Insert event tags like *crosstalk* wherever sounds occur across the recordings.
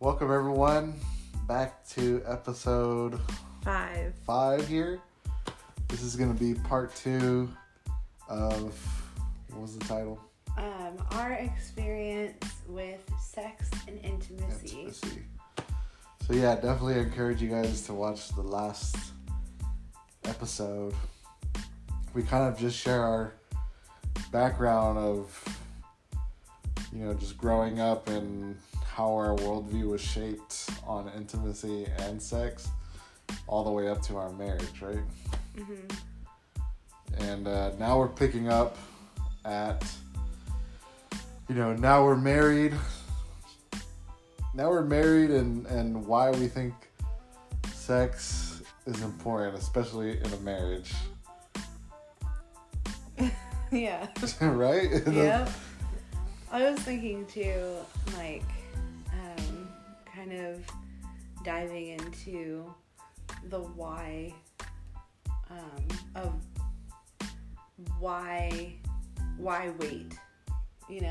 Welcome everyone back to episode Five. five here. This is gonna be part two of what was the title? Um, our experience with sex and intimacy. Intimacy. So yeah, definitely encourage you guys to watch the last episode. We kind of just share our background of you know just growing up and how our worldview was shaped on intimacy and sex all the way up to our marriage, right? hmm and uh, now we're picking up at you know now we're married now we're married and and why we think sex is important especially in a marriage *laughs* Yeah. *laughs* right *laughs* yep. I was thinking too, like, kind of diving into the why um, of why why wait, you know?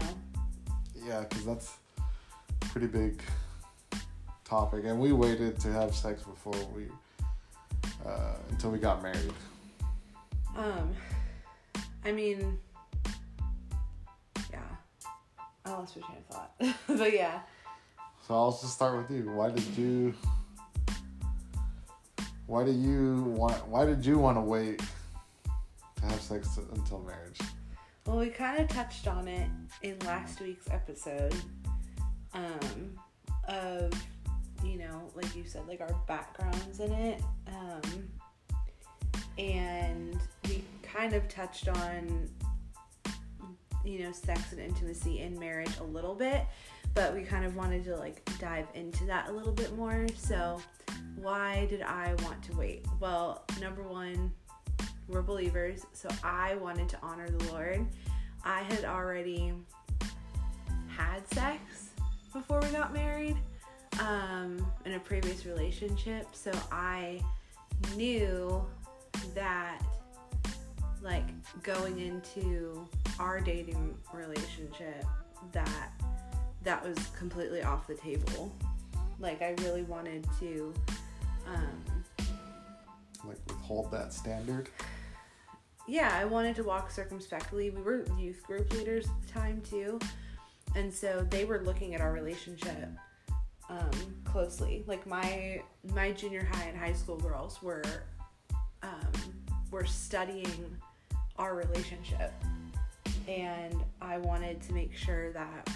yeah because that's a pretty big topic and we waited to have sex before we uh, until we got married Um, I mean, yeah. I lost my train of thought, *laughs* but yeah. So I'll just start with you. Why did you? Why do you want? Why did you want to wait to have sex until marriage? Well, we kind of touched on it in last week's episode, um, of you know, like you said, like our backgrounds in it, um, and we kind of touched on you know sex and intimacy in marriage a little bit but we kind of wanted to like dive into that a little bit more. So why did i want to wait? Well number one we're believers so i wanted to honor the lord. I had already had sex before we got married um, in a previous relationship so i knew that like going into our dating relationship that that was completely off the table. Like i really wanted to um Like withhold that standard? yeah i wanted to walk circumspectly. We were youth group leaders at the time too. And so they were looking at our relationship um, closely. Like my my junior high and high school girls were um, were studying our relationship. And i wanted to make sure that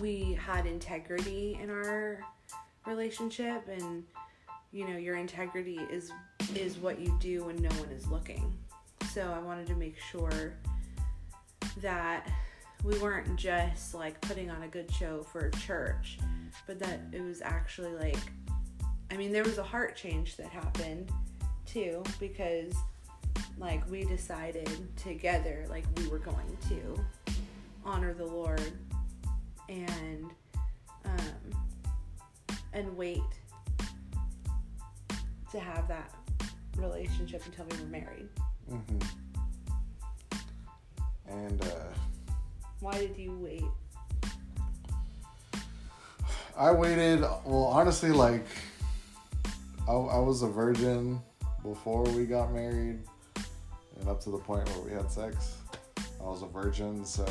we had integrity in our relationship and you know your integrity is is what you do when no one is looking. So i wanted to make sure that we weren't just like putting on a good show for church but that it was actually like i mean there was a heart change that happened too because like we decided together like we were going to honor the lord and um and wait to have that relationship until we were married Mm-hmm. And uh, why did you wait I waited. Well, honestly, like I, I was a virgin before we got married, and up to the point where we had sex. I was a virgin, so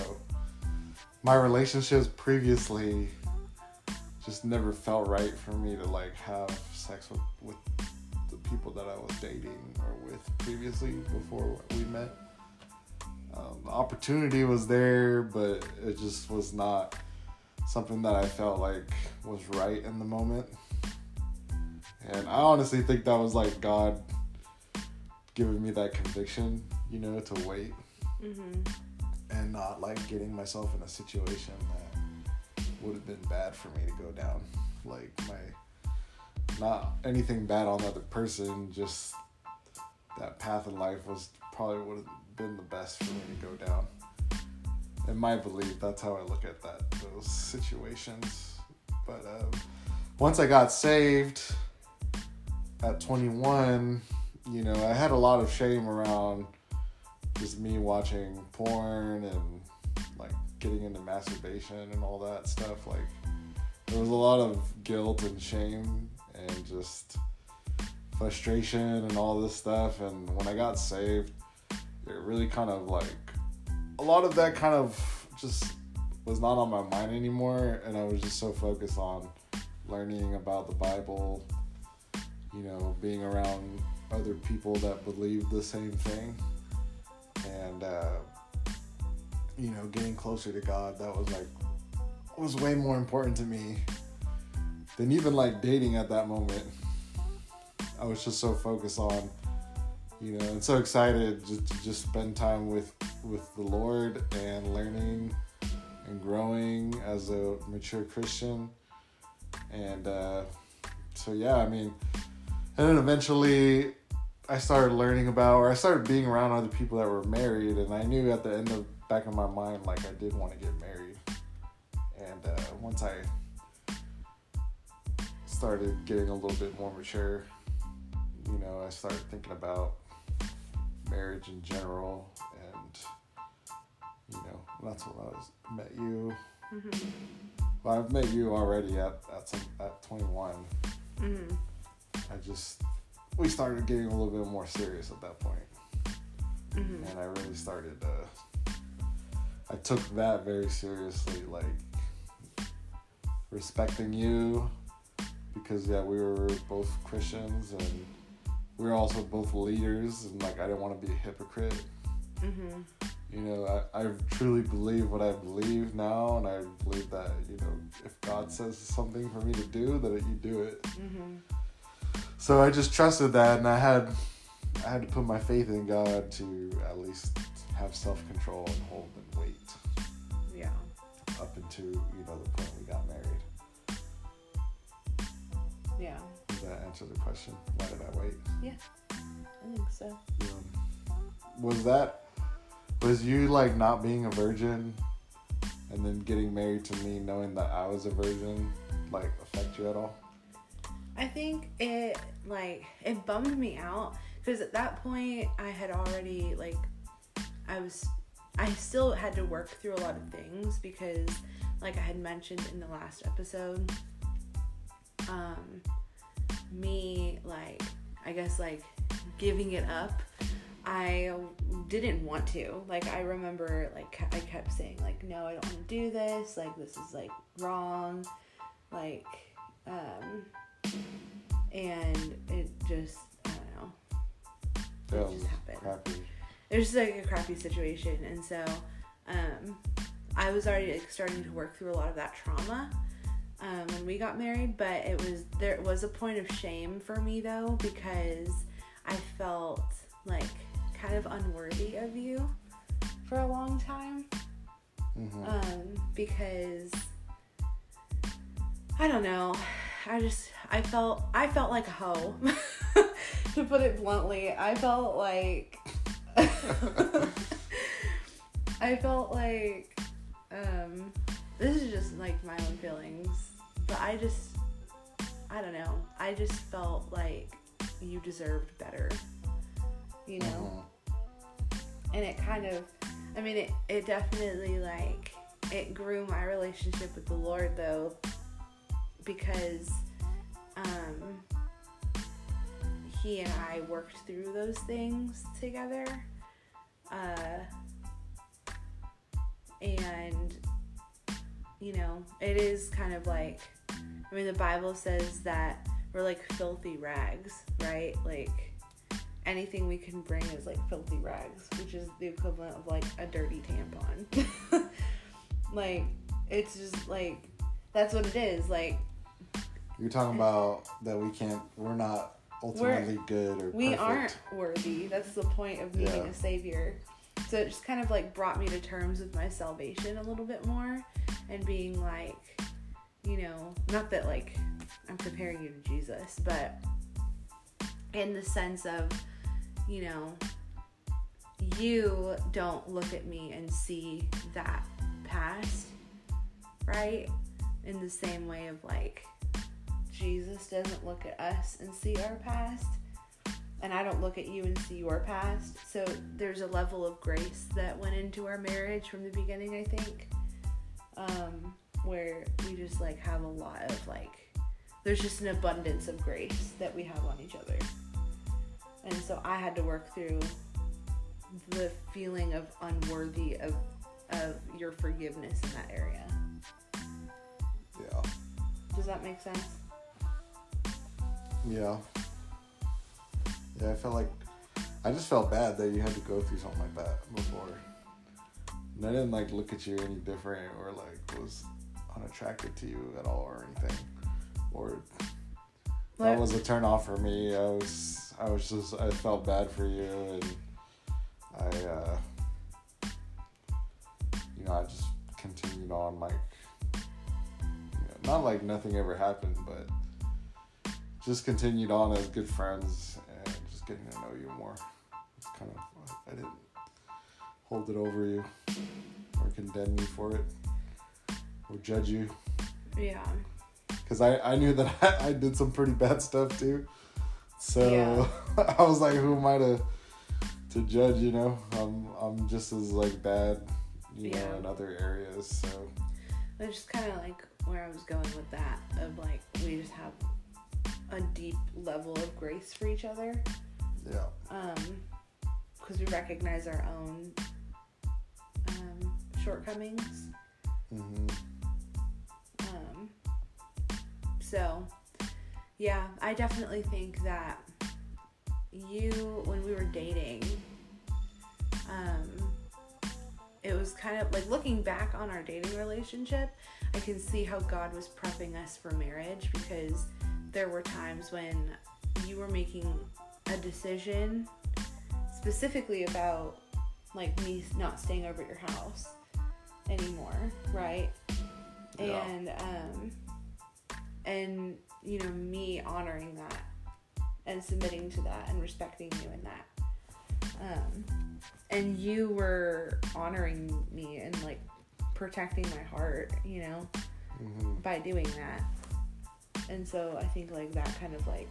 my relationships previously just never felt right for me to like have sex with, with the people that I was dating or with previously before we met. Um, the opportunity was there, but it just was not something that I felt like was right in the moment. And I honestly think that was like God giving me that conviction, you know, to wait mm-hmm and not like getting myself in a situation that would have been bad for me to go down. Like my not anything bad on the other person, just that path in life was probably would have been the best for me to go down. In my belief, that's how I look at that those situations. But um, once I got saved at 21, you know, I had a lot of shame around just me watching porn and like getting into masturbation and all that stuff. Like, there was a lot of guilt and shame and just frustration and all this stuff. And when I got saved, it really kind of like a lot of that kind of just was not on my mind anymore. And I was just so focused on learning about the Bible, you know, being around other people that believe the same thing. And, uh, you know, getting closer to God, that was like, was way more important to me than even like dating at that moment. I was just so focused on, you know, and so excited just to just spend time with with the Lord and learning and growing as a mature Christian. And uh, so yeah, I mean, and then eventually I started learning about, or I started being around other people that were married, and I knew at the end of back of my mind, like I did want to get married. And uh, once I started getting a little bit more mature, you know, I started thinking about marriage in general, and you know, that's when I was met you. Mm-hmm. Well, I've met you already at at some at 21. Mm-hmm. I just we started getting a little bit more serious at that point, Mm-hmm. and I really started. Uh, I took that very seriously, like respecting you, because yeah, we were both Christians and we were also both leaders, and like I didn't want to be a hypocrite. Mm-hmm. You know, I, I truly believe what I believe now, and I believe that you know if God says something for me to do, that you do it. Mm-hmm. So I just trusted that, and I had I had to put my faith in God to at least have self control and hold and wait Yeah. up until you know the point we got married. Yeah. Does that answer the question? Why did I wait? Yeah, I think so. Um, was that was you like not being a virgin and then getting married to me knowing that I was a virgin like affect you at all? I think it like it bummed me out because at that point I had already like I was I still had to work through a lot of things because like I had mentioned in the last episode um me like I guess like giving it up I didn't want to. Like I remember like I kept saying like no I don't want to do this. Like this is like wrong. Like um and it just I don't know. It just happened. crappy. It was just like a crappy situation, and so um, I was already like starting to work through a lot of that trauma um, when we got married. But it was there was a point of shame for me though because I felt like kind of unworthy of you for a long time hmm um, because I don't know. I just I felt I felt like a hoe. *laughs* to put it bluntly, I felt like *laughs* I felt like um this is just like my own feelings, but I just I don't know. I just felt like you deserved better. You know? Mhm. and it kind of i mean it, it definitely like it grew my relationship with the lord though because um he and i worked through those things together uh and you know it is kind of like i mean the bible says that we're like filthy rags right like anything we can bring is like filthy rags, which is the equivalent of like a dirty tampon. *laughs* like it's just like that's what it is. Like You're talking about that we can't, we're not ultimately good or we perfect. aren't worthy. That's the point of needing Yeah. a savior. So it just kind of like brought me to terms with my salvation a little bit more and being like, you know, not that like I'm comparing you to Jesus, but in the sense of, you know, you don't look at me and see that past, right? In the same way of like, Jesus doesn't look at us and see our past, and I don't look at you and see your past. So there's a level of grace that went into our marriage from the beginning, I think. Um, where we just like have a lot of like there's just an abundance of grace that we have on each other. And so I had to work through the feeling of unworthy of of your forgiveness in that area. Yeah. Does that make sense? Yeah. Yeah, I felt like I just felt bad that you had to go through something like that before. And I didn't like look at you any different or like was unattracted to you at all or anything. Or that was a turn off for me. I was I was just I felt bad for you and I uh you know, I just continued on like you know, not like nothing ever happened, but just continued on as good friends and just getting to know you more. It's kind of I didn't hold it over you or condemn you for it or judge you Yeah. because I, I knew that *laughs* I, I did some pretty bad stuff too. So Yeah. *laughs* I was like, who am I to to judge? You know, I'm I'm just as like bad, you Yeah. know, in other areas. So That's just kind of like where I was going with that of like we just have a deep level of grace for each other. Yeah, um because we recognize our own um shortcomings. Hmm um so yeah i definitely think that you when we were dating um it was kind of like looking back on our dating relationship i can see how god was prepping us for marriage because there were times when you were making a decision specifically about like me not staying over at your house anymore right? Yeah. and um and you know me honoring that and submitting to that and respecting you in that. Um and you were honoring me and like protecting my heart you know hmm by doing that and so i think like that kind of like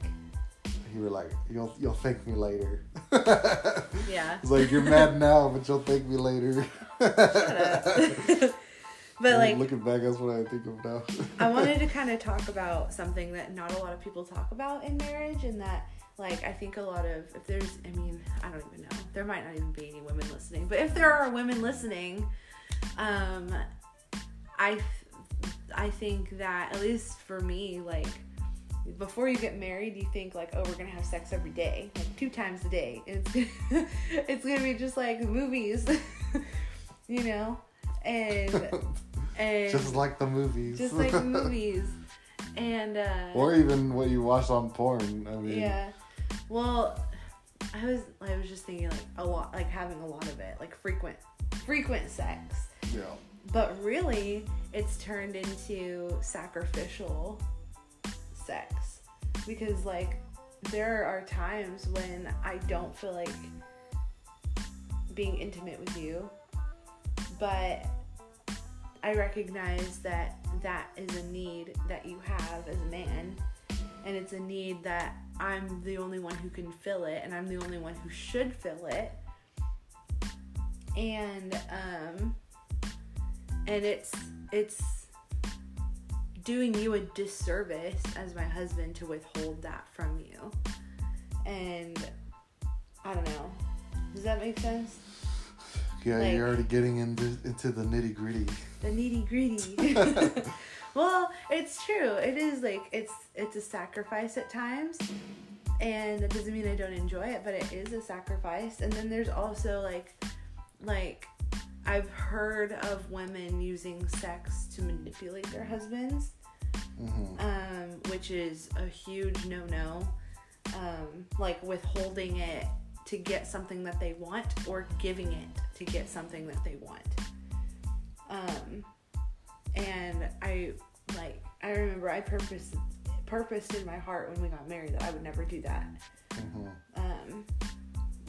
you were like, you'll you'll thank me later. *laughs* yeah it's like you're mad now, but you'll thank me later. *laughs* but like looking back, that's what I think of now. I wanted to *laughs* kind of talk about something that not a lot of people talk about in marriage, and that, like, I think a lot of, if there's, I mean, I don't even know, there might not even be any women listening, but if there are women listening, um, I, I think that, at least for me, like, before you get married, you think like, oh, we're gonna have sex every day, like two times a day. It's *laughs* gonna, it's gonna be just like movies, *laughs* you know, and *laughs* and just like the movies. just like movies and uh or even what you watch on porn. I mean, yeah well i was i was just thinking like a lot like having a lot of it like frequent frequent sex yeah. But really it's turned into sacrificial sex. Because like there are times when i don't feel like being intimate with you but i recognize that that is a need that you have as a man. And it's a need that i'm the only one who can fill it and i'm the only one who should fill it. And um and it's it's doing you a disservice as my husband to withhold that from you. And i don't know. Does that make sense? Yeah, Like- you're already getting into into the nitty gritty. the nitty gritty *laughs* *laughs* well it's true. It is like it's it's a sacrifice at times. And that doesn't mean i don't enjoy it but it is a sacrifice. And then there's also like like i've heard of women using sex to manipulate their husbands hmm um, which is a huge no no. Um, like withholding it to get something that they want or giving it to get something that they want. Um, and I like I remember I purposed purposed in my heart when we got married that I would never do that. hmm Um,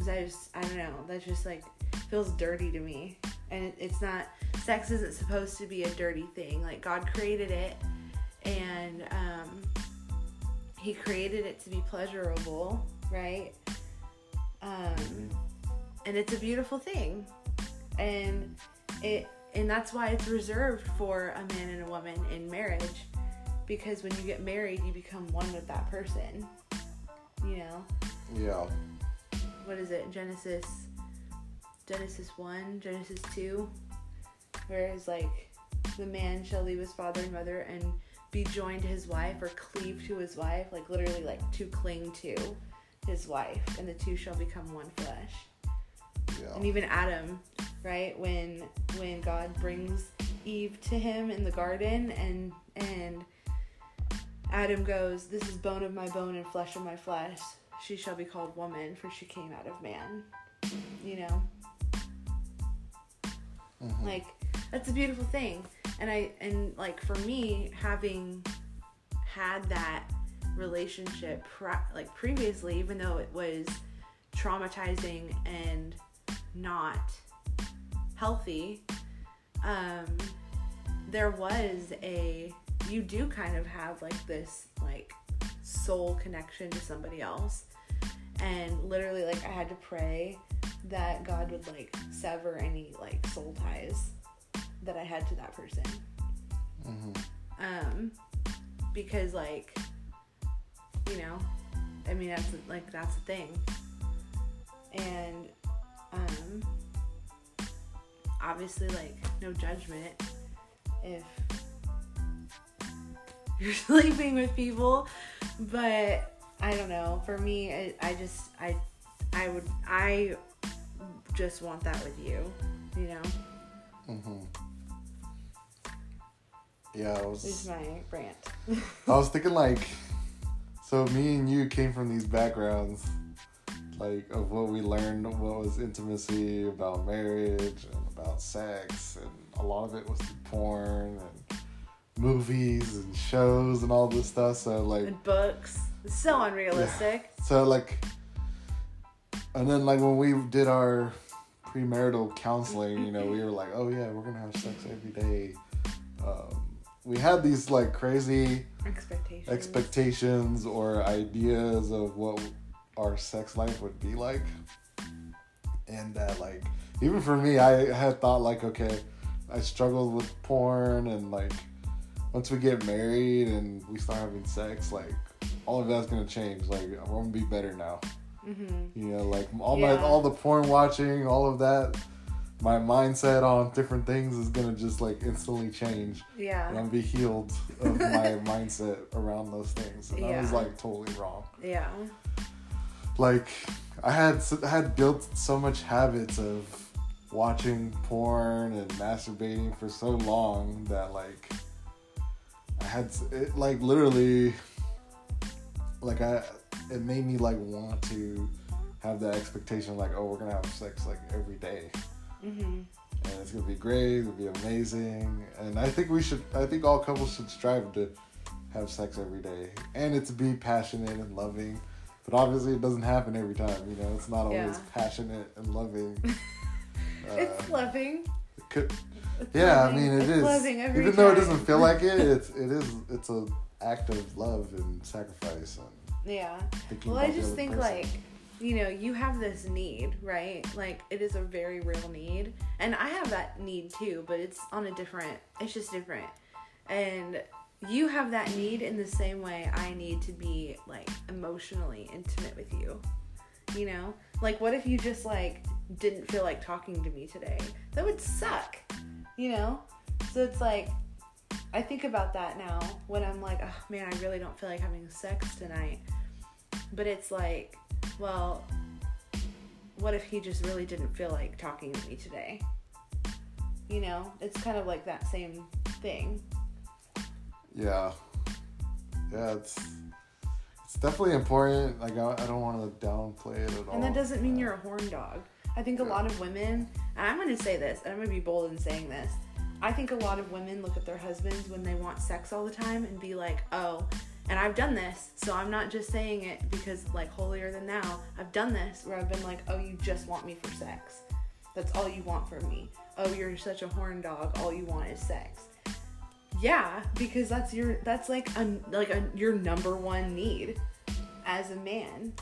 I just I don't know that just like feels dirty to me, and it's not. Sex isn't supposed to be a dirty thing. Like God created it, and um, He created it to be pleasurable, right? Um, and it's a beautiful thing, and it and that's why it's reserved for a man and a woman in marriage because when you get married you become one with that person you know Yeah. what is it genesis genesis 1 genesis 2 where it's like the man shall leave his father and mother and be joined to his wife or cleave to his wife like literally like to cling to his wife and the two shall become one flesh and even Adam, right? When when God brings Eve to him in the garden and and Adam goes, This is bone of my bone and flesh of my flesh. She shall be called woman, for she came out of man. You know? Mhm. Like that's a beautiful thing. And I and like for me having had that relationship pre- like previously even though it was traumatizing and not healthy um there was a you do kind of have like this like soul connection to somebody else and literally like i had to pray that god would like sever any like soul ties that i had to that person. Mhm. um because like you know i mean that's like that's a thing. And um obviously like no judgment if *laughs* you're sleeping with people. But i don't know. For me I, I just i i would i just want that with you you know Mm-hmm. Yeah, I this is was. my rant I was *laughs* thinking like, so me and you came from these backgrounds, like of what we learned, what was intimacy about marriage and about sex, and a lot of it was through porn and movies and shows and all this stuff. So like, and books it's so unrealistic So like, and then like when we did our premarital counseling, you know, we were like, oh yeah, we're gonna have sex every day. Um, we had these like crazy expectations expectations or ideas of what our sex life would be like, and that like even for me, I had thought like, okay, I struggled with porn and like once we get married and we start having sex, like all of that's gonna change. Like I'm gonna be better now. Mm-hmm. You know, like all my all the porn watching, all of that, my mindset on different things is gonna just like instantly change. And yeah I'm be healed of my *laughs* mindset around those things. And I was like totally wrong. yeah Like I had I had built so much habits of watching porn and masturbating for so long that like I had it like literally like I it made me like want to have that expectation like oh we're gonna have sex like every day. Mm-hmm. and it's gonna be great it'll be amazing. And I think we should I think all couples should strive to have sex every day. And it's be passionate and loving. But obviously it doesn't happen every time you know? It's not always Yeah. passionate and loving. *laughs* Uh, it's loving. it could- It's yeah, I mean it it's is. loving every Even though it doesn't feel like it, *laughs* it's it is it's a act of love and sacrifice and yeah. Well i just think person. like you know you have this need right? Like it is a very real need. And i have that need too but it's on a different it's just different. And you have that need in the same way i need to be like emotionally intimate with you. You know? Like what if you just like didn't feel like talking to me today? That would suck you know? So it's like i think about that now when i'm like oh man i really don't feel like having sex tonight but it's like well what if he just really didn't feel like talking to me today you know it's kind of like that same thing yeah, yeah, it's it's definitely important. Like I, I don't want to downplay it at all. And that doesn't mean Yeah. you're a horn dog. I think a Yeah. lot of women, and I'm going to say this, and I'm going to be bold in saying this. I think a lot of women look at their husbands when they want sex all the time and be like, oh, and I've done this, so I'm not just saying it because, like, holier than thou. I've done this where I've been like, oh, you just want me for sex. That's all you want from me. Oh, you're such a horn dog. All you want is sex. Yeah, because that's your that's like a like a your number one need as a man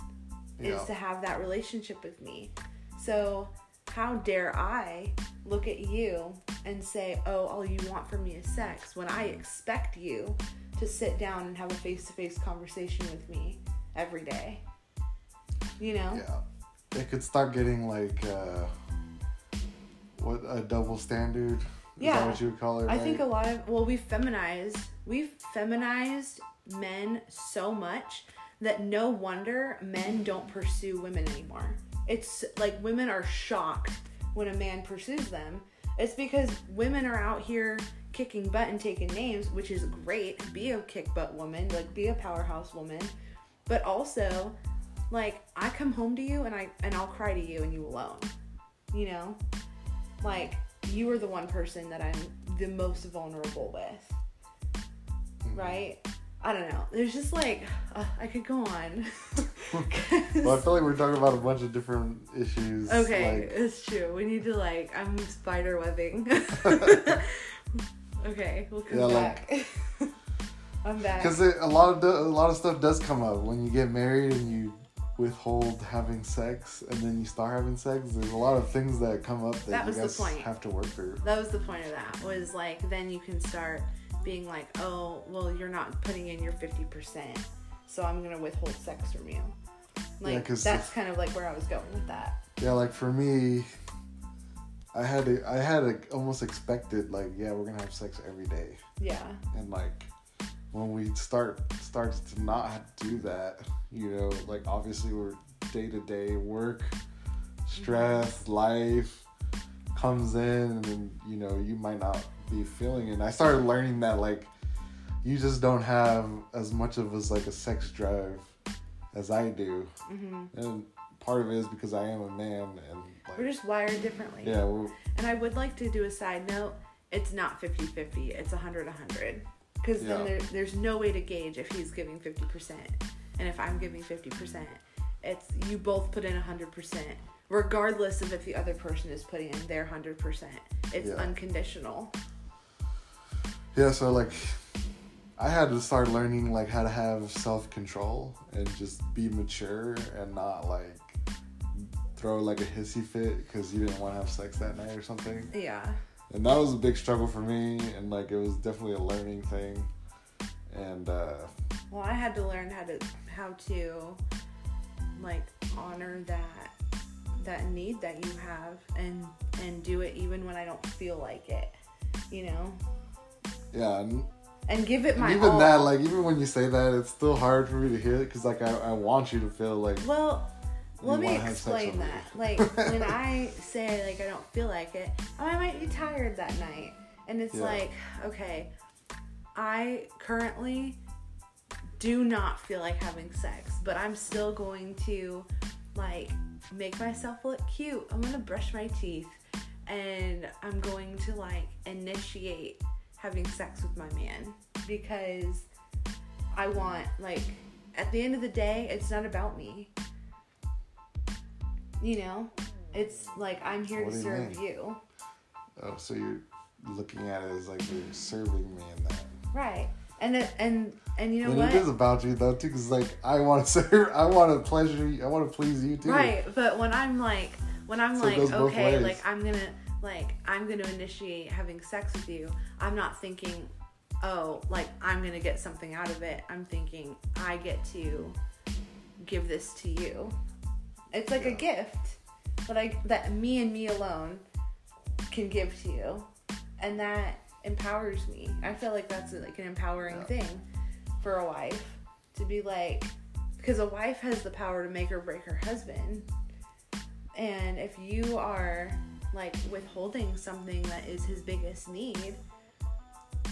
Yeah. is to have that relationship with me. So, how dare I look at you and say, "Oh, all you want from me is sex," when I expect you to sit down and have a face-to-face conversation with me every day. You know? Yeah. It could start getting like uh what a double standard. Is Yeah. that what you would call it? I think a lot of well, we've feminized we've feminized men so much that no wonder men don't pursue women anymore. It's like women are shocked when a man pursues them. It's because women are out here kicking butt and taking names, which is great. Be a kick butt woman, like be a powerhouse woman. But also, like I come home to you and I and I'll cry to you and you alone. You know? Like you are the one person that I'm the most vulnerable with. Mm-hmm. Right? I don't know. There's just like uh, I could go on. *laughs* *laughs* Well, I feel like we're talking about a bunch of different issues. okay, Like, it's true. We need to like I'm spider webbing. *laughs* okay, we'll come Yeah, like- back. *laughs* I'm back. because a lot of a lot of stuff does come up when you get married and you withhold having sex and then you start having sex. There's a lot of things that come up that, That you was the guys have to work through. that was the point of that was like then you can start being like oh well you're not putting in your 50% so i'm gonna withhold sex from you like 'cause that's if- kind of like where i was going with that Yeah, like for me, I had to, I had to almost expected like, yeah, we're gonna have sex every day, yeah. And like when we start starts to not do that, you know, like obviously we're day to day work, stress, life comes in, and then you know you might not be feeling it. And I started learning that like you just don't have as much of as like a sex drive as I do, hmm and part of it is because I am a man and we're just wired differently yeah, we're, and i would like to do a side note it's not 50-50 it's 100-100 because Yeah. then there, there's no way to gauge if he's giving 50% and if i'm giving 50% it's you both put in 100% regardless of if the other person is putting in their 100% it's Yeah. unconditional yeah. So like, I had to start learning like how to have self control and just be mature and not like throw like a hissy fit because you didn't want to have sex that night or something. yeah And that was a big struggle for me, and like it was definitely a learning thing. And uh, Well, I had to learn how to how to like honor that that need that you have and and do it even when I don't feel like it. You know? yeah, and, And give it and my even all. that, like even when you say that, it's still hard for me to hear it because like I, I want you to feel like well, let me wanna have sex explain that. Like when *laughs* I say like I don't feel like it, oh, I might be tired that night. And it's Yeah. like, okay, I currently do not feel like having sex, but I'm still going to like make myself look cute. I'm gonna brush my teeth and I'm going to like initiate having sex with my man because I want like at the end of the day, it's not about me. You know, it's like I'm here What to do you serve you. oh, so you're looking at it as like you're serving me in that. Right. And it, and and you know and what? it is about you though too, because like I want to *laughs* serve, I want to pleasure you, I want to please you too. Right, but when I'm like, when I'm So like, okay, like I'm gonna, like I'm gonna initiate having sex with you. I'm not thinking, oh, like I'm gonna get something out of it. I'm thinking I get to give this to you. It's like a gift that I that me and me alone can give to you, and that empowers me. I feel like that's like an empowering Yeah. thing for a wife to be like, because a wife has the power to make or break her husband. And if you are like withholding something that is his biggest need,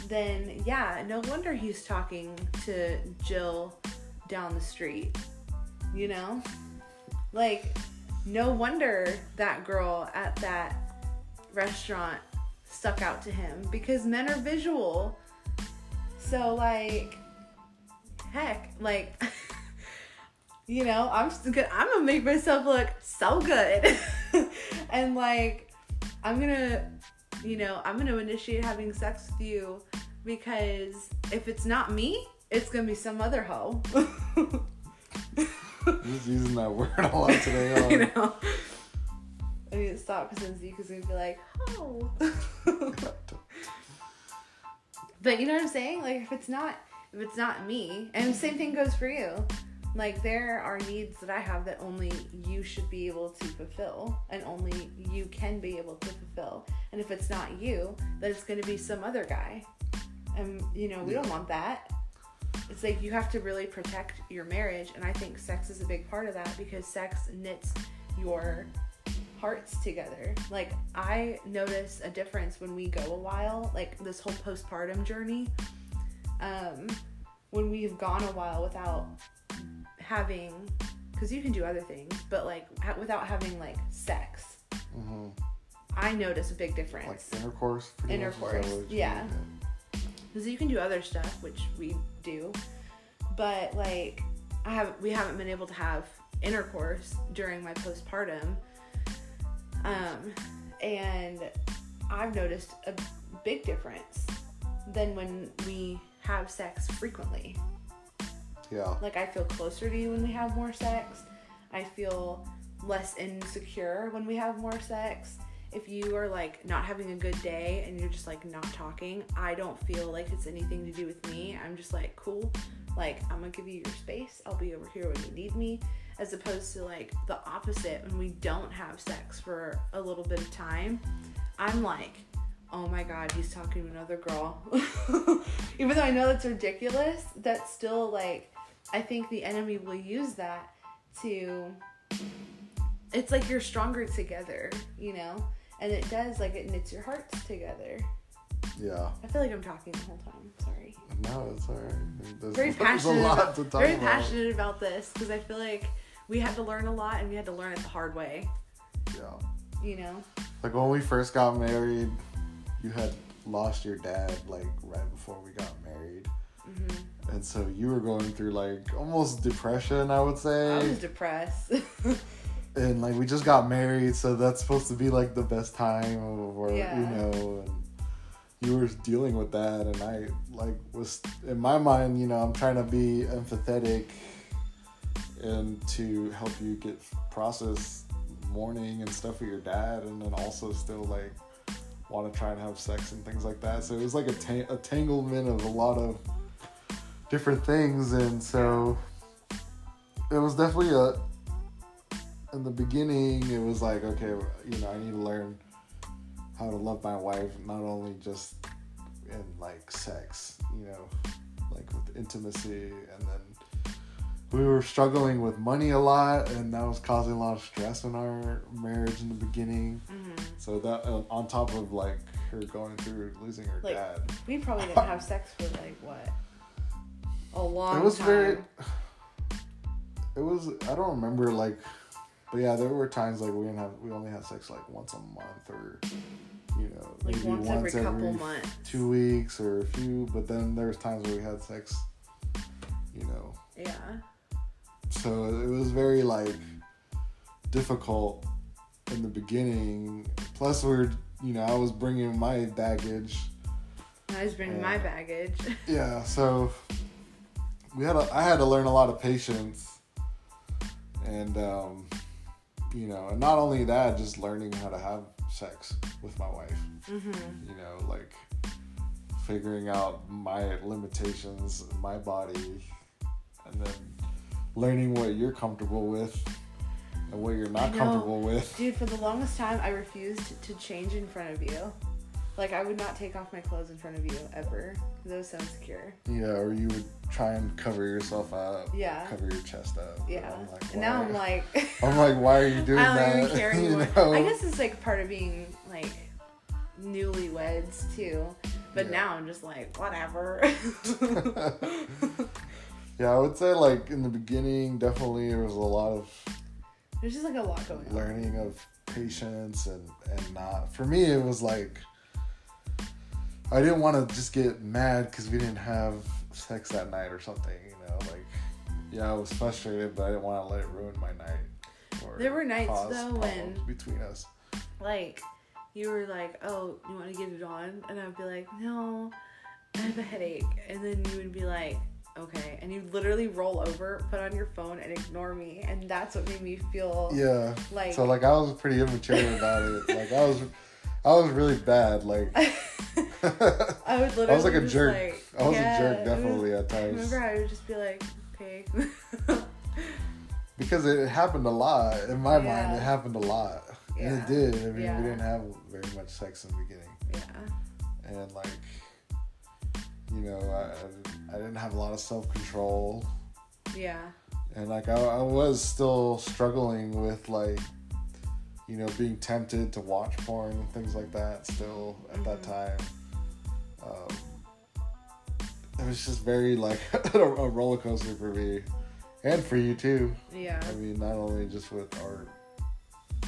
then yeah, no wonder he's talking to Jill down the street. You know? Like, no wonder that girl at that restaurant stuck out to him because men are visual. So, like, heck, like, *laughs* you know, I'm good. I'm gonna make myself look so good, *laughs* and like, I'm gonna, you know, I'm gonna initiate having sex with you because if it's not me, it's gonna be some other hoe. *laughs* I'm just using that word a lot today. *laughs* you huh? know, I need to stop because then Zeke is gonna be like, oh. *laughs* but you know what I'm saying? Like if it's not if it's not me, and the same thing goes for you. Like there are needs that I have that only you should be able to fulfill, and only you can be able to fulfill. And if it's not you, then it's going to be some other guy. And you know we don't want that. It's like you have to really protect your marriage, and I think sex is a big part of that because sex knits your hearts together. Like I notice a difference when we go a while, like this whole postpartum journey. Um, when we've gone a while without having, because you can do other things, but like ha- without having like sex, hmm I notice a big difference Like intercourse. pretty much, is that Intercourse, you yeah. Because you can do other stuff, which we do, but like I have, we haven't been able to have intercourse during my postpartum, um, and I've noticed a big difference than when we have sex frequently. Yeah. Like I feel closer to you when we have more sex. I feel less insecure when we have more sex. If you are like not having a good day and you're just like not talking, I don't feel like it's anything to do with me. I'm just like, cool. Like I'm gonna give you your space. I'll be over here when you need me. As opposed to like the opposite when we don't have sex for a little bit of time. I'm like, oh my god, he's talking to another girl. *laughs* Even though I know that's ridiculous, that's still like I think the enemy will use that to it's like you're stronger together, you know? And it does like it knits your hearts together. Yeah. I feel like I'm talking the whole time. Sorry. No, it's alright. There's, Very *laughs* there's passionate. a lot about, to talk very about. passionate about this because I feel like we had to learn a lot and we had to learn it the hard way, Yeah. you know? Like when we first got married, you had lost your dad like right before we got married. hmm And so you were going through like almost depression, I would say. I was depressed. *laughs* and like we just got married, so that's supposed to be like the best time of or Yeah. you know, and you were dealing with that and I like was in my mind, you know, I'm trying to be empathetic and to help you get process mourning and stuff with your dad and then also still like want to try and have sex and things like that. So it was like a, ta- a tanglement of a lot of different things and so it was definitely a in the beginning it was like okay you know i need to learn how to love my wife not only just in like sex you know like with intimacy and then we were struggling with money a lot and that was causing a lot of stress in our marriage in the beginning hmm so that uh, on top of like her going through losing her Like, dad We probably didn't have sex for like what? A long it was time. very *sighs* it was i don't remember like but yeah there were times like we didn't have we only had sex like once a month or you know like maybe once, every couple months. two weeks or a few but then there was times where we had sex you know Yeah. so it was very like difficult in the beginning plus we are you know i was bringing my baggage I was bringing my baggage. *laughs* yeah so we had a, i had to learn a lot of patience and um you know and not only that just learning how to have sex with my wife. Hmm you know like figuring out my limitations my body and then learning what you're comfortable with and what you're not comfortable with. Dude, for the longest time, I refused to change in front of you. Like, I would not take off my clothes in front of you ever because I was so insecure. yeah or you would try and cover yourself up Yeah. cover your chest up Yeah. I'm like, and now I'm like, *laughs* I'm like, why are you *laughs* doing I don't that? even care *laughs* You know? I guess it's like part of being like newlyweds too. But Yeah. now I'm just like, whatever. yeah, I would say like in the beginning, definitely there was a lot of There's just like a lot going on. learning of patience and and not. For me, it was like I didn't want to just get mad because we didn't have sex that night or something. You know, like yeah, I was frustrated, but I didn't want to let it ruin my night. Or There were nights, though, when- between us. Like, you were like, oh, you want to get it on? And I would be like, no, I have a headache. And then you would be like, okay, and you literally roll over, put on your phone, and ignore me, and that's what made me feel Yeah. like. So like I was pretty immature about it. Like I was, I was really bad. Like *laughs* *laughs* I would literally. I was like a jerk. like- I was yeah, a jerk it was- definitely at I times remember I would just be like, okay. because it happened a lot in my mind. It happened a lot, and it did. I mean, Yeah. we didn't have very much sex in the beginning, yeah. and like, you know, I, I didn't have a lot of self control, Yeah. and like I, I was still struggling with like, you know, being tempted to watch porn and things like that. Still at that Mhm. time. Um, it was just very like *laughs* a roller coaster for me and for you too. Yeah. I mean, not only just with our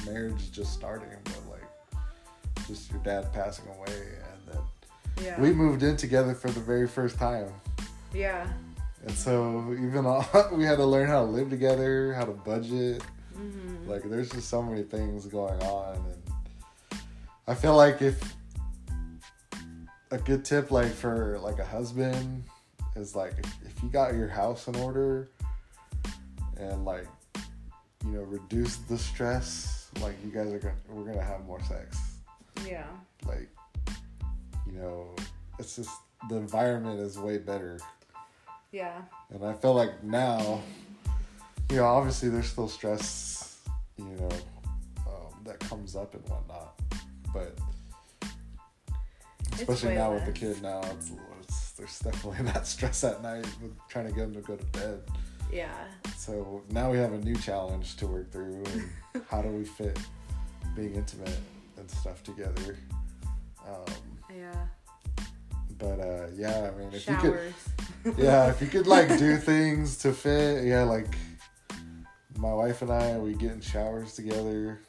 marriage just starting, but like just your dad passing away, and then Yeah. we moved in together for the very first time, yeah. and so even all, *laughs* we had to learn how to live together, how to budget. Hmm Like, there's just so many things going on, and I feel like if a good tip, like for like a husband, is like if, if you got your house in order and like you know reduce the stress, like you guys are gonna we're gonna have more sex. Yeah. Like you know, it's just the environment is way better. Yeah. And I feel like now, you know, obviously there's still stress, you know, um, that comes up and whatnot. But especially now with the kid now, it's, it's there's definitely *laughs* that stress at night with trying to get him to go to bed. Yeah. So now we have a new challenge to work through. And *laughs* how do we fit being intimate and stuff together? Um, Yeah. but uh, yeah, I mean, if you could yeah, if you could like do *laughs* things to fit, yeah, like my wife and I, we get in showers together,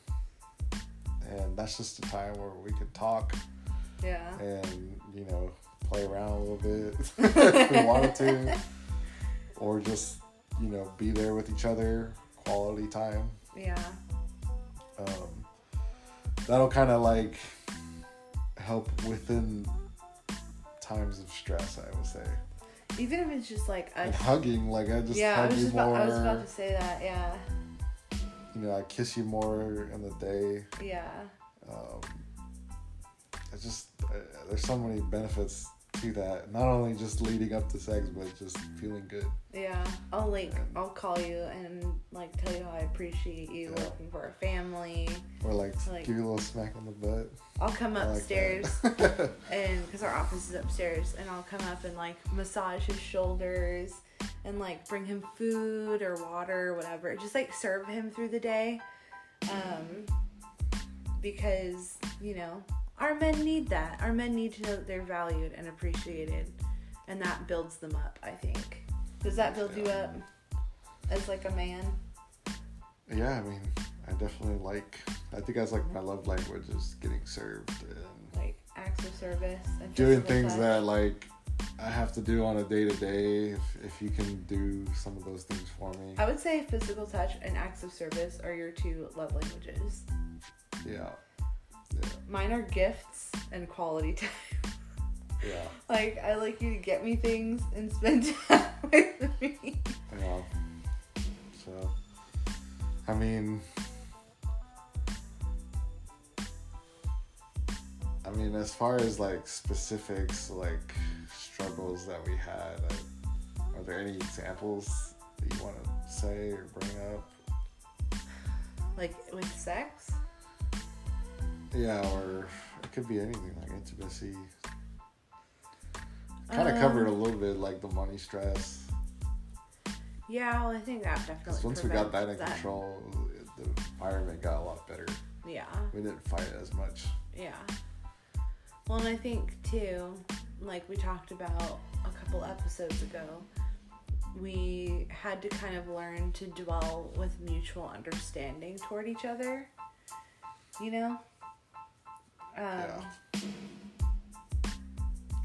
and that's just a time where we could talk Yeah. and you know play around a little bit *laughs* if we wanted to, *laughs* or just you know be there with each other, quality time. Yeah. Um, that'll kind of like help within times of stress, I would say. Even if it's just like And hugging, like I just Yeah, I was you just more. about, I was about to say that. Yeah. you know, I kiss you more in the day. Yeah. Um, it's just uh, there's so many benefits to that. Not only just leading up to sex, but just feeling good. Yeah. I'll like And- I'll call you and like tell you how I appreciate you Yeah. working for our family. Or like, Like- give you a little smack on the butt. I'll come like upstairs that. *laughs* and because our office is upstairs and i'll come up and like massage his shoulders and like bring him food or water or whatever just like serve him through the day um because you know our men need that our men need to know that they're valued and appreciated and that builds them up i think does that build you up as like a man yeah, I mean, I definitely like. I think that's like my love language is getting served and like acts of service and doing things touch? that like I have to do on a day to day. If you can do some of those things for me, I would say physical touch and acts of service are your two love languages. yeah, yeah, Mine are gifts and quality *laughs* time. yeah, like I like you to get me things and spend *laughs* time with me. yeah. So, I mean, I mean, as far as like specifics, like struggles that we had, are there any examples that you want to say or bring up? Like with sex. Yeah, or it could be anything like intimacy. Kind of covered a Um, little bit like the money stress. Yeah, well, I think that definitely. Once we got that in prevents control, the environment got a lot better. Yeah, We didn't fight as much. yeah. Well, and I think too, like we talked about a couple episodes ago, we had to kind of learn to dwell with mutual understanding toward each other. You know. Um, Yeah.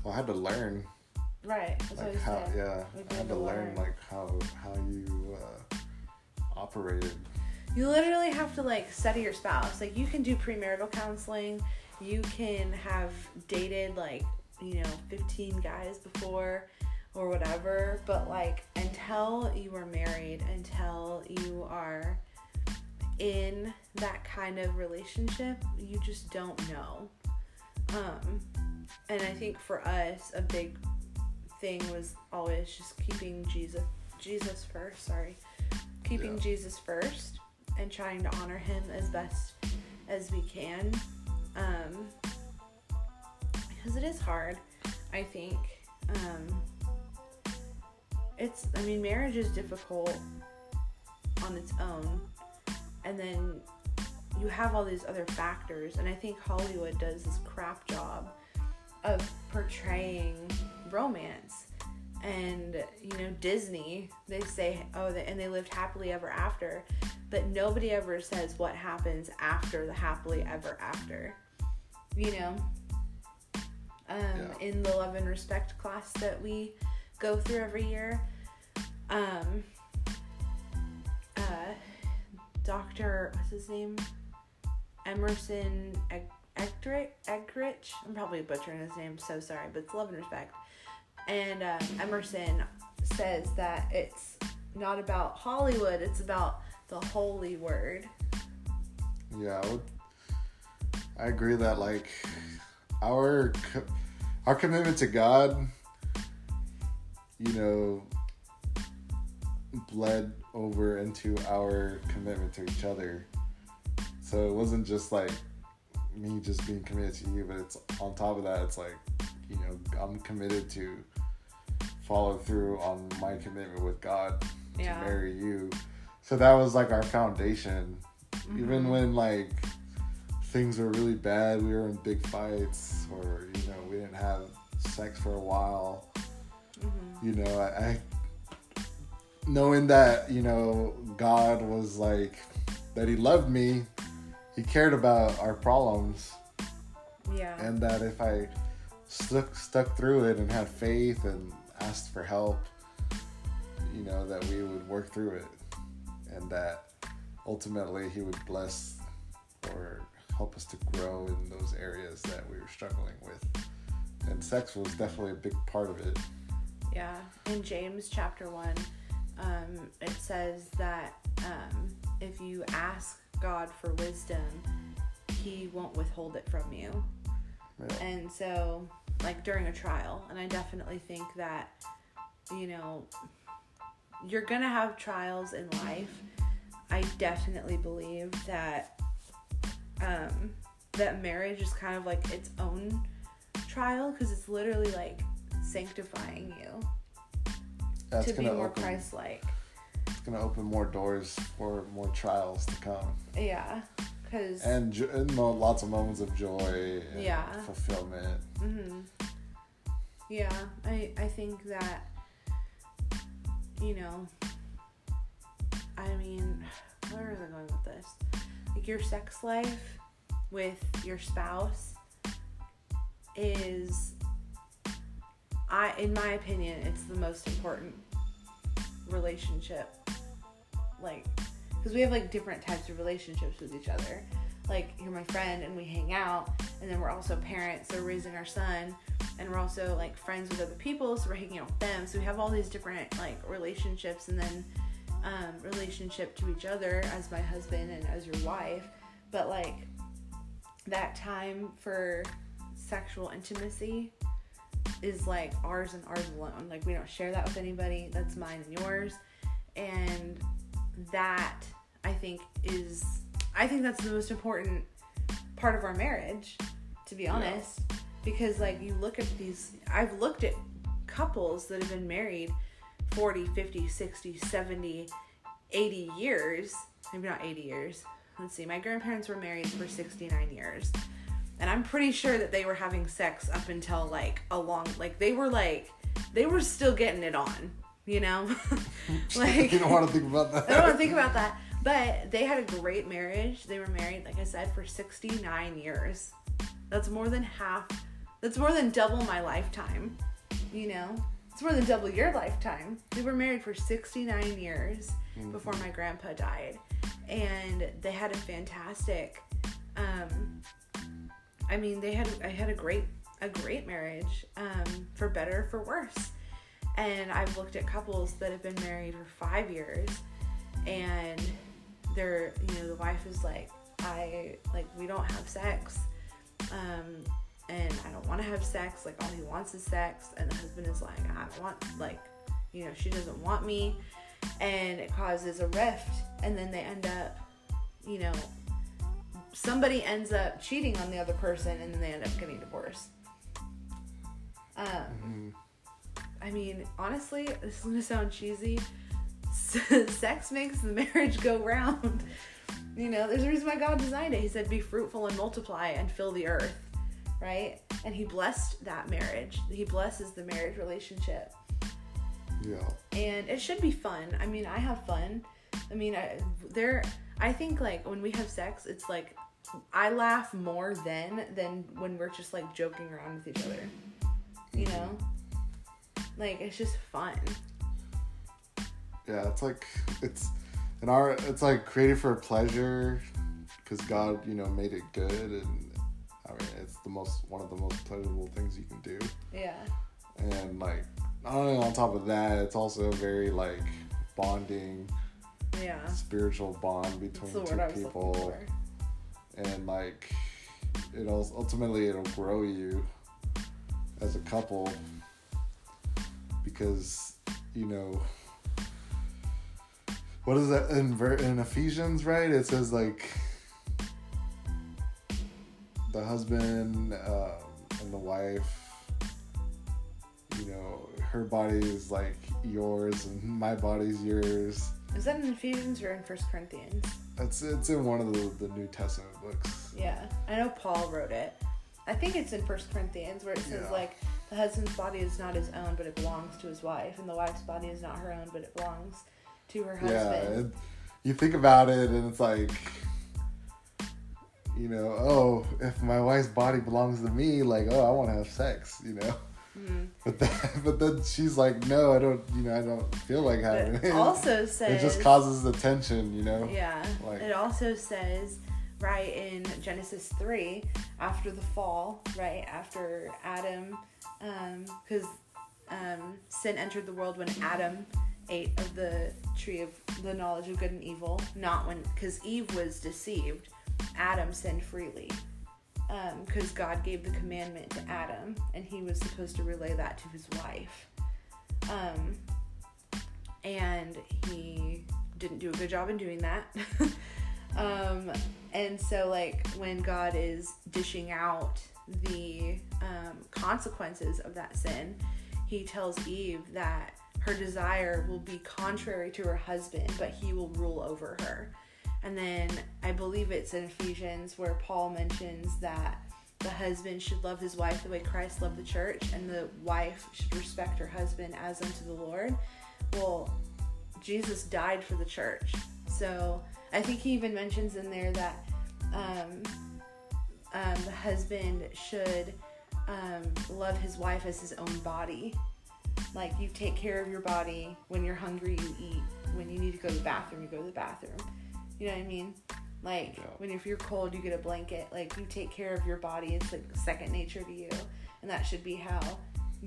Well, I had to learn, Right. That's like how. Yeah, We I had to learn learn. like how how you uh, operated. You literally have to like study your spouse. Like you can do premarital counseling. You can have dated like, you know, 15 guys before or whatever. But like until you are married, until you are in that kind of relationship, you just don't know. Um, and I think for us, a big thing was always just keeping Jesus Jesus first. Sorry, keeping Yeah. Jesus first and trying to honor Him as best as we can. Um, because it is hard. I think. Um, it's. I mean, marriage is difficult on its own, and then you have all these other factors. And I think Hollywood does this crap job of portraying romance and you know disney they say oh they, and they lived happily ever after but nobody ever says what happens after the happily ever after you know um, Yeah. in the love and respect class that we go through every year um, uh, dr what's his name emerson Egg- Eggrich, Eggrich. I'm probably butchering his name, so sorry, but it's love and respect. And um, Emerson says that it's not about Hollywood, it's about the holy word. Yeah, I, would, I agree that like our our commitment to God, you know, bled over into our commitment to each other. So it wasn't just like me just being committed to you, but it's on top of that, it's like you know I'm committed to follow through on my commitment with God Yeah. to marry you. So that was like our foundation. Even Mhm. when like things were really bad, we were in big fights, or you know, we didn't have sex for a while. Mhm. You know, I, I knowing that you know God was like that He loved me, He cared about our problems, Yeah. and that if I stuck stuck through it and had faith and asked for help, you know, that we would work through it, and that ultimately He would bless or help us to grow in those areas that we were struggling with. And sex was definitely a big part of it. Yeah, in James chapter 1, um, it says that um, if you ask God for wisdom, He won't withhold it from you. Yeah. And so, like during a trial, and I definitely think that, you know, you're gonna have trials in life. I definitely believe that um, that marriage is kind of like its own trial because it's literally like sanctifying you That's to be more open, Christ-like. It's gonna open more doors for more trials to come, Yeah, because and, jo- and mo- lots of moments of joy and Yeah. fulfillment. hmm Yeah, I I think that you know, I mean, where is I going with this? Like your sex life with your spouse is, I in my opinion, it's the most important relationship. Like, because we have like different types of relationships with each other. Like you're my friend and we hang out, and then we're also parents, so raising our son, and we're also like friends with other people, so we're hanging out with them. So we have all these different like relationships, and then um, relationship to each other as my husband and as your wife. But like that time for sexual intimacy is like ours and ours alone. Like we don't share that with anybody. That's mine and yours. And that I think is I think that's the most important part of our marriage, to be honest. Because like you look at these I've looked at couples that have been married 40, 50, 60, 70, 80 years. Maybe not 80 years. Let's see. My grandparents were married for 69 years. And I'm pretty sure that they were having sex up until like a long like they were like they were still getting it on, you know? *laughs* *laughs* like you don't want to think about that. *laughs* I don't want to think about that. But they had a great marriage. They were married, like I said, for 69 years. That's more than half. That's more than double my lifetime. You know? It's more than double your lifetime. They were married for 69 years before my grandpa died. And they had a fantastic um I mean, they had I had a great a great marriage um for better for worse. And I've looked at couples that have been married for five years and they're, you know, the wife is like, I, like, we don't have sex. Um, and I don't want to have sex. Like, all he wants is sex. And the husband is like, I don't want, like, you know, she doesn't want me. And it causes a rift. And then they end up, you know, somebody ends up cheating on the other person and then they end up getting divorced. Um, Mhm. I mean, honestly, this is gonna sound cheesy. *laughs* Sex makes the marriage go round. You know, there's a reason why God designed it. He said, "Be fruitful and multiply and fill the earth," right? And He blessed that marriage. He blesses the marriage relationship, Yeah. and it should be fun. I mean, I have fun. I mean, I there. I think like when we have sex, it's like I laugh more then than when we're just like joking around with each other. You know, like it's just fun. Yeah, it's like it's an art. It's like created for pleasure, because God, you know, made it good, and I mean, it's the most one of the most pleasurable things you can do. Yeah. And like, not only on top of that, it's also very like bonding, Yeah. spiritual bond between two word I was people. And like, it'll ultimately it'll grow you as a couple because you know what is that in in Ephesians right it says like the husband um, and the wife you know her body is like yours and my body's yours Is that in Ephesians or in First Corinthians? It's it's in one of the, the New Testament books Yeah. I know Paul wrote it. I think it's in First Corinthians where it says Yeah. like the husband's body is not his own, but it belongs to his wife, and the wife's body is not her own, but it belongs to her yeah husband. it, you think about it and it's like you know oh if my wife's body belongs to me like oh i want to have sex you know Mhm. but then *laughs* but then she's like no i don't you know i don't feel like having it it also says. *laughs* it just causes the tension you know Yeah. Like- it also says right in Genesis 3 after the fall, right? After Adam um cuz um sin entered the world when Adam ate of the tree of the knowledge of good and evil, not when cuz Eve was deceived. Adam sinned freely. Um cuz God gave the commandment to Adam and he was supposed to relay that to his wife. Um and he didn't do a good job in doing that. *laughs* um, and so, like, when God is dishing out the um, consequences of that sin, he tells Eve that her desire will be contrary to her husband, but he will rule over her. And then I believe it's in Ephesians where Paul mentions that the husband should love his wife the way Christ loved the church, and the wife should respect her husband as unto the Lord. Well, Jesus died for the church. So I think he even mentions in there that um, um, the husband should um, love his wife as his own body. Like you take care of your body. When you're hungry, you eat. When you need to go to the bathroom, you go to the bathroom. You know what I mean? Like Yeah. when if you're cold, you get a blanket. Like you take care of your body. It's like second nature to you, and that should be how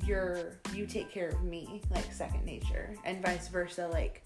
you're you take care of me like second nature and vice versa like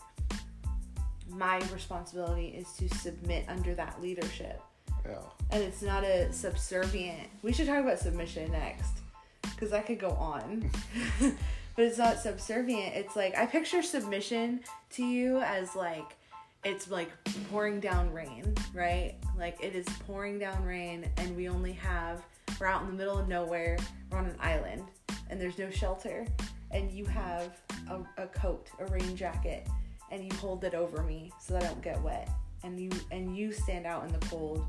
my responsibility is to submit under that leadership yeah and it's not a subservient we should talk about submission next because i could go on *laughs* but it's not subservient it's like i picture submission to you as like it's like pouring down rain right like it is pouring down rain and we only have we're out in the middle of nowhere we're on an island and there's no shelter and you have a, a coat a rain jacket and you hold it over me so that i don't get wet and you and you stand out in the cold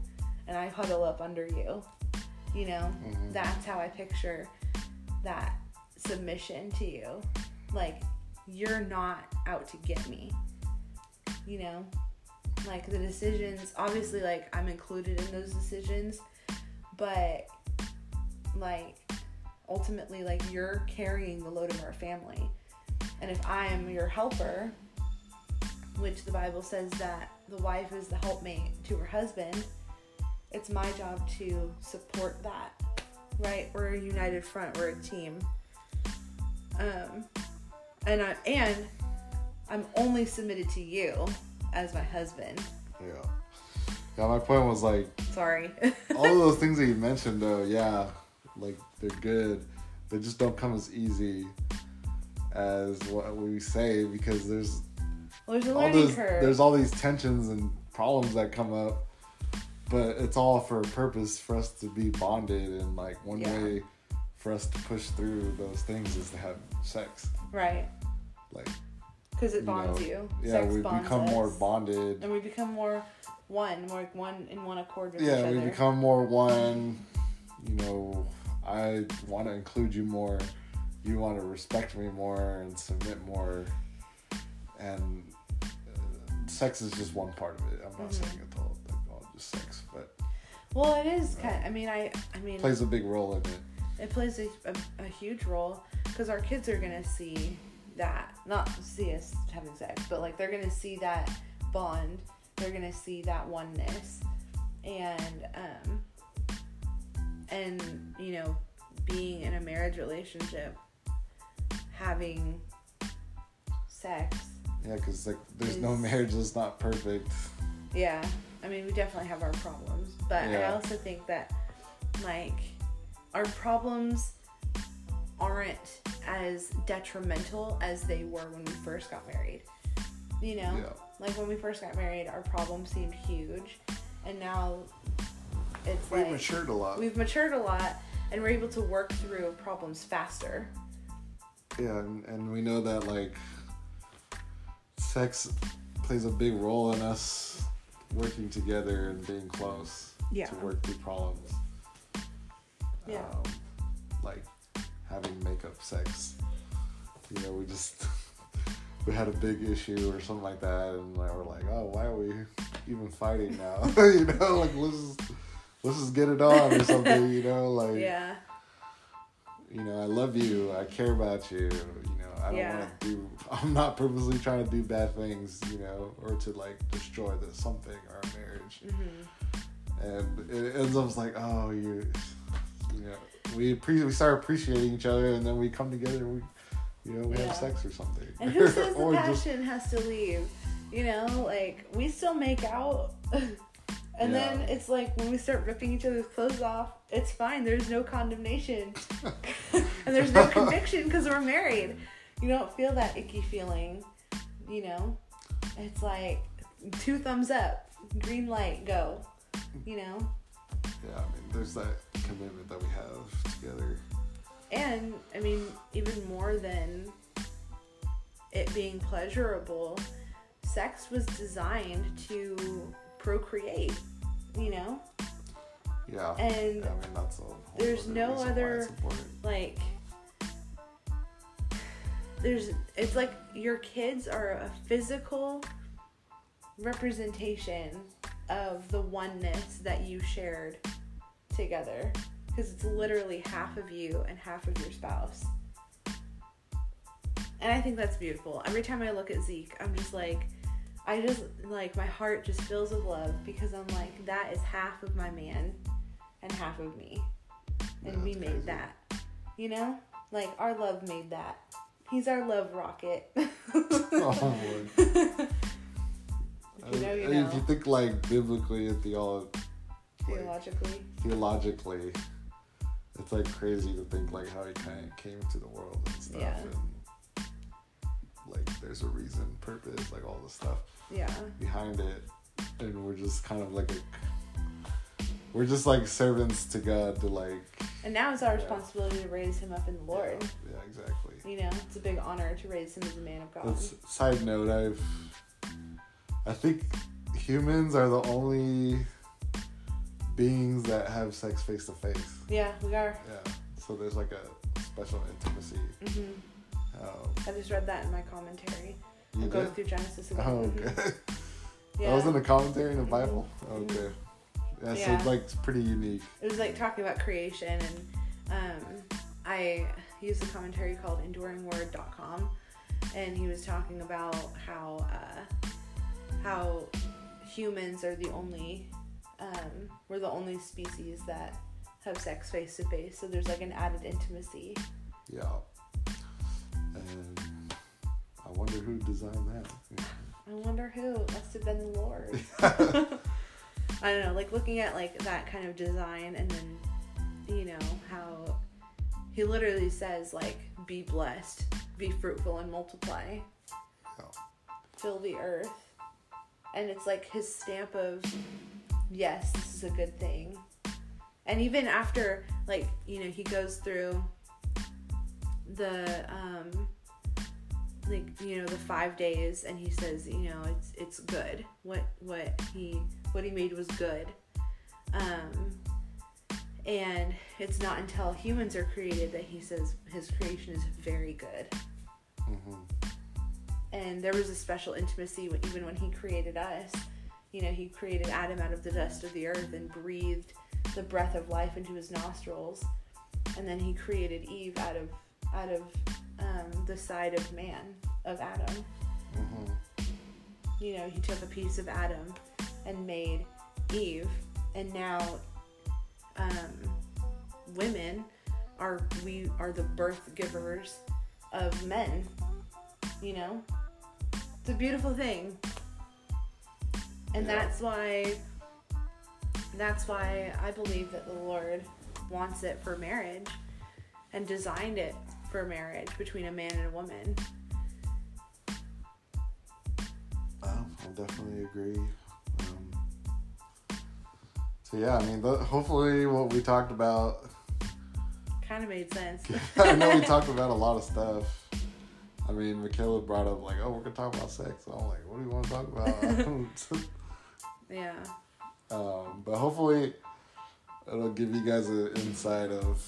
and I huddle up under you. You know, Mhm. that's how I picture that submission to you. Like, you're not out to get me. You know, like the decisions, obviously, like I'm included in those decisions, but like ultimately, like you're carrying the load of our family. And if I am your helper, which the Bible says that the wife is the helpmate to her husband, it's my job to support that. Right? We're a united front, we're a team. Um and I and I'm only submitted to you as my husband. Yeah. Yeah, my point was like Sorry. *laughs* all of those things that you *laughs* mentioned though, yeah, like they're good. They just don't come as easy as what we say because there's well, there's a all learning those curve. there's all these tensions and problems that come up, but it's all for a purpose for us to be bonded and like one Yeah. way for us to push through those things is to have sex. right. Like Because it You bonds know, you. yeah, Sex we become more bonded. and we become more one, more one in one accord with yeah, we other. become more one. You know, I want to include you more. You want to respect me more and submit more. And uh, sex is just one part of it. I'm not Mhm. saying it's all, like, all just sex, but well, it is kind. I mean, I. I mean, plays a big role in it. it plays a, a, a huge role because our kids are gonna see that not see us having sex but like they're gonna see that bond they're gonna see that oneness and um and you know being in a marriage relationship having sex Yeah, because like there's no marriage that's not perfect. yeah i mean we definitely have our problems but i also think that like our problems aren't as detrimental as they were when we first got married you know Yeah. like when we first got married our problems seemed huge and now it's We've like matured a lot. we've matured a lot and we're able to work through problems faster Yeah, and, and we know that like sex plays a big role in us working together and being close Yeah. to work through problems. Yeah. Um, like having makeup sex. You know, we just *laughs* we had a big issue or something like that, and like, we're like, oh, why are we even fighting now? *laughs* you know, like let's just let's just get it on or something. You know, like yeah you know, I love you, I care about you, you know, I don't Yeah. want to do, I'm not purposely trying to do bad things, you know, or to like destroy the something or a marriage. hmm And it ends up like, oh, you, you know, we appre- we start appreciating each other, and then we come together, and we, you know, we Yeah. have sex or something. and who says *laughs* the Or just- passion has to leave? You know like we still make out. *laughs* And then it's like when we start ripping each other's clothes off it's fine. There's no condemnation. *laughs* And there's no conviction because we're married. You don't feel that icky feeling you know? It's like two thumbs up green light go you know yeah, I mean, there's that commitment that we have together. and i mean even more than it being pleasurable sex was designed to procreate you know Yeah. and I mean, that's a there's no other- like there's it's like your kids are a physical representation of the oneness that you shared together. Because it's literally half of you and half of your spouse. And i think that's beautiful. Every time i look at zeke i'm just like i just like my heart just fills with love because i'm like that is half of my man and half of me. And Yeah, we made crazy. that. You know? Like our love made that. He's our love rocket. *laughs* Oh. *laughs* if you know you I mean, know If you think like biblically and theolo- like, theologically theologically, it's like crazy to think like how he kind of came to the world and stuff, Yeah. and like there's a reason, purpose, like all the stuff yeah behind it, and we're just kind of like a, we're just like servants to God to like. and now it's our Yeah. responsibility to raise him up in the lord Yeah, yeah, exactly. you know it's a big honor to raise him as a man of god That's, side note, I've I think humans are the only beings that have sex face to face. yeah we are Yeah. So there's like a special intimacy. hmm Um, i just read that in my commentary you going through genesis again Oh, okay. yeah That was in the commentary in the Mhm. Bible. Okay. Yeah, Yeah. so like it's pretty unique. it was like talking about creation and um, i used a commentary called enduringword.com and he was talking about how uh, how humans are the only um, we're the only species that have sex face to face so there's like an added intimacy Yeah. And I wonder who designed that. *sighs* I wonder who. Must have been the Lord. *laughs* *laughs* I don't know, like looking at like that kind of design and then you know how he literally says like be blessed, be fruitful and multiply. Yeah. Fill the earth. And it's like his stamp of yes, this is a good thing. And even after like, you know, he goes through the um like you know the five days and he says you know it's it's good. What what he what he made was good. Um and it's not until humans are created that he says his creation is very good. Hmm and there was a special intimacy even when he created us. You know he created adam out of the dust of the earth and breathed the breath of life into his nostrils. And then he created eve out of out of um, the side of man of adam. Hmm you know he took a piece of adam and made eve. And now um, women are we are the birth givers of men you know it's a beautiful thing and Yeah. that's why that's why i believe that the lord wants it for marriage and designed it for marriage between a man and a woman I definitely agree. Um, so yeah, I mean, hopefully, what we talked about. kind of made sense *laughs* I know we *laughs* talked about a lot of stuff. I mean, Michaela brought up like, "Oh, we're gonna talk about sex." I'm like, "What do you want to talk about?" *laughs* yeah *laughs* um, but hopefully, it'll give you guys an insight of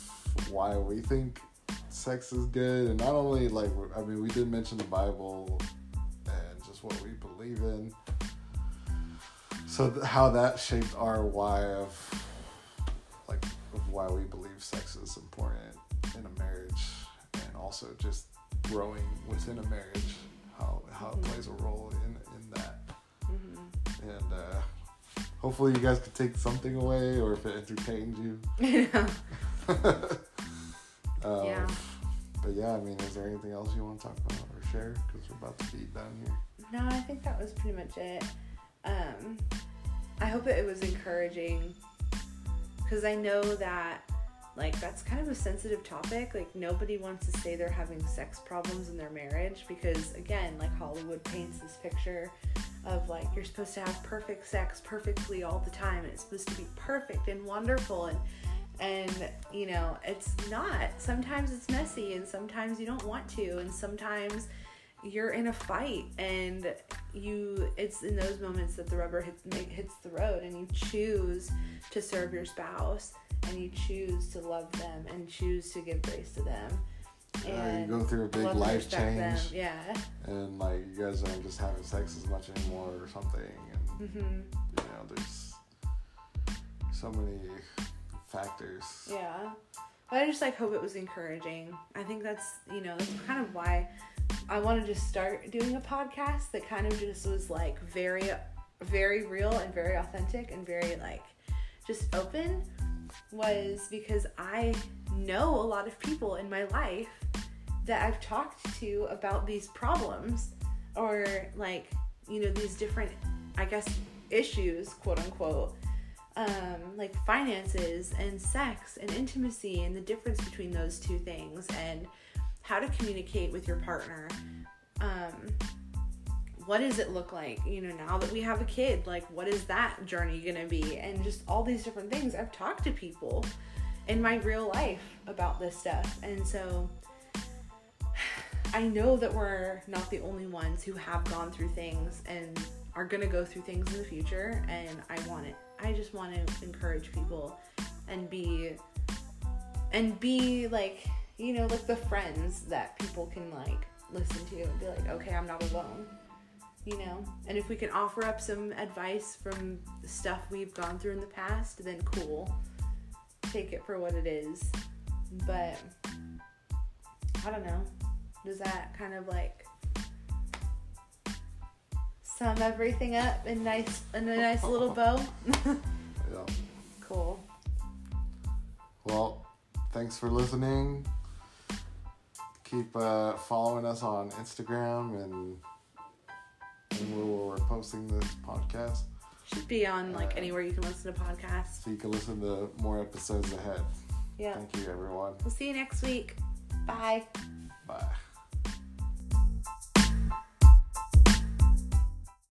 why we think sex is good, and not only like, I mean, we did mention the Bible and just what we believe in. So th- how that shaped our why of like of why we believe sex is important in a marriage, and also just growing within a marriage, how how it Mhm. plays a role in in that hmm and uh, hopefully you guys could take something away or if it entertained you *laughs* yeah. *laughs* um, Yeah. but yeah i mean is there anything else you want to talk about or share because we're about to be done here No, I think that was pretty much it. Um, I hope it was encouraging because I know that like that's kind of a sensitive topic. Like nobody wants to say they're having sex problems in their marriage because again, like Hollywood paints this picture of like you're supposed to have perfect sex perfectly all the time and it's supposed to be perfect and wonderful and and you know it's not sometimes it's messy and sometimes you don't want to and sometimes you're in a fight and you it's in those moments that the rubber hits, hits the road and you choose to serve your spouse and you choose to love them and choose to give grace to them yeah, you go through a big life change them. yeah and like you guys aren't just having sex as much anymore or something and hmm you know there's so many factors Yeah. But I just like hope it was encouraging. I think that's you know, that's kind of why I wanted to start doing a podcast that kind of just was like very very real and very authentic and very like just open was because I know a lot of people in my life that I've talked to about these problems or like, you know, these different I guess issues, quote unquote um, like finances and sex and intimacy and the difference between those two things and how to communicate with your partner. Um, what does it look like, you know, now that we have a kid? Like, what is that journey gonna be? And just all these different things. I've talked to people in my real life about this stuff. And so *sighs* I know that we're not the only ones who have gone through things and are gonna go through things in the future. And I want it. I just want to encourage people and be and be like you know like the friends that people can like listen to and be like okay I'm not alone you know? And if we can offer up some advice from the stuff we've gone through in the past then cool. Take it for what it is. But I don't know. Does that kind of like sum everything up in nice in a nice little bow? *laughs* Yeah. Cool. Well thanks for listening keep uh, following us on Instagram and, and where we're posting this podcast Should be on like Uh, anywhere you can listen to podcasts. so you can listen to more episodes ahead. Yeah. Thank you, everyone. We'll see you next week. Bye. Bye.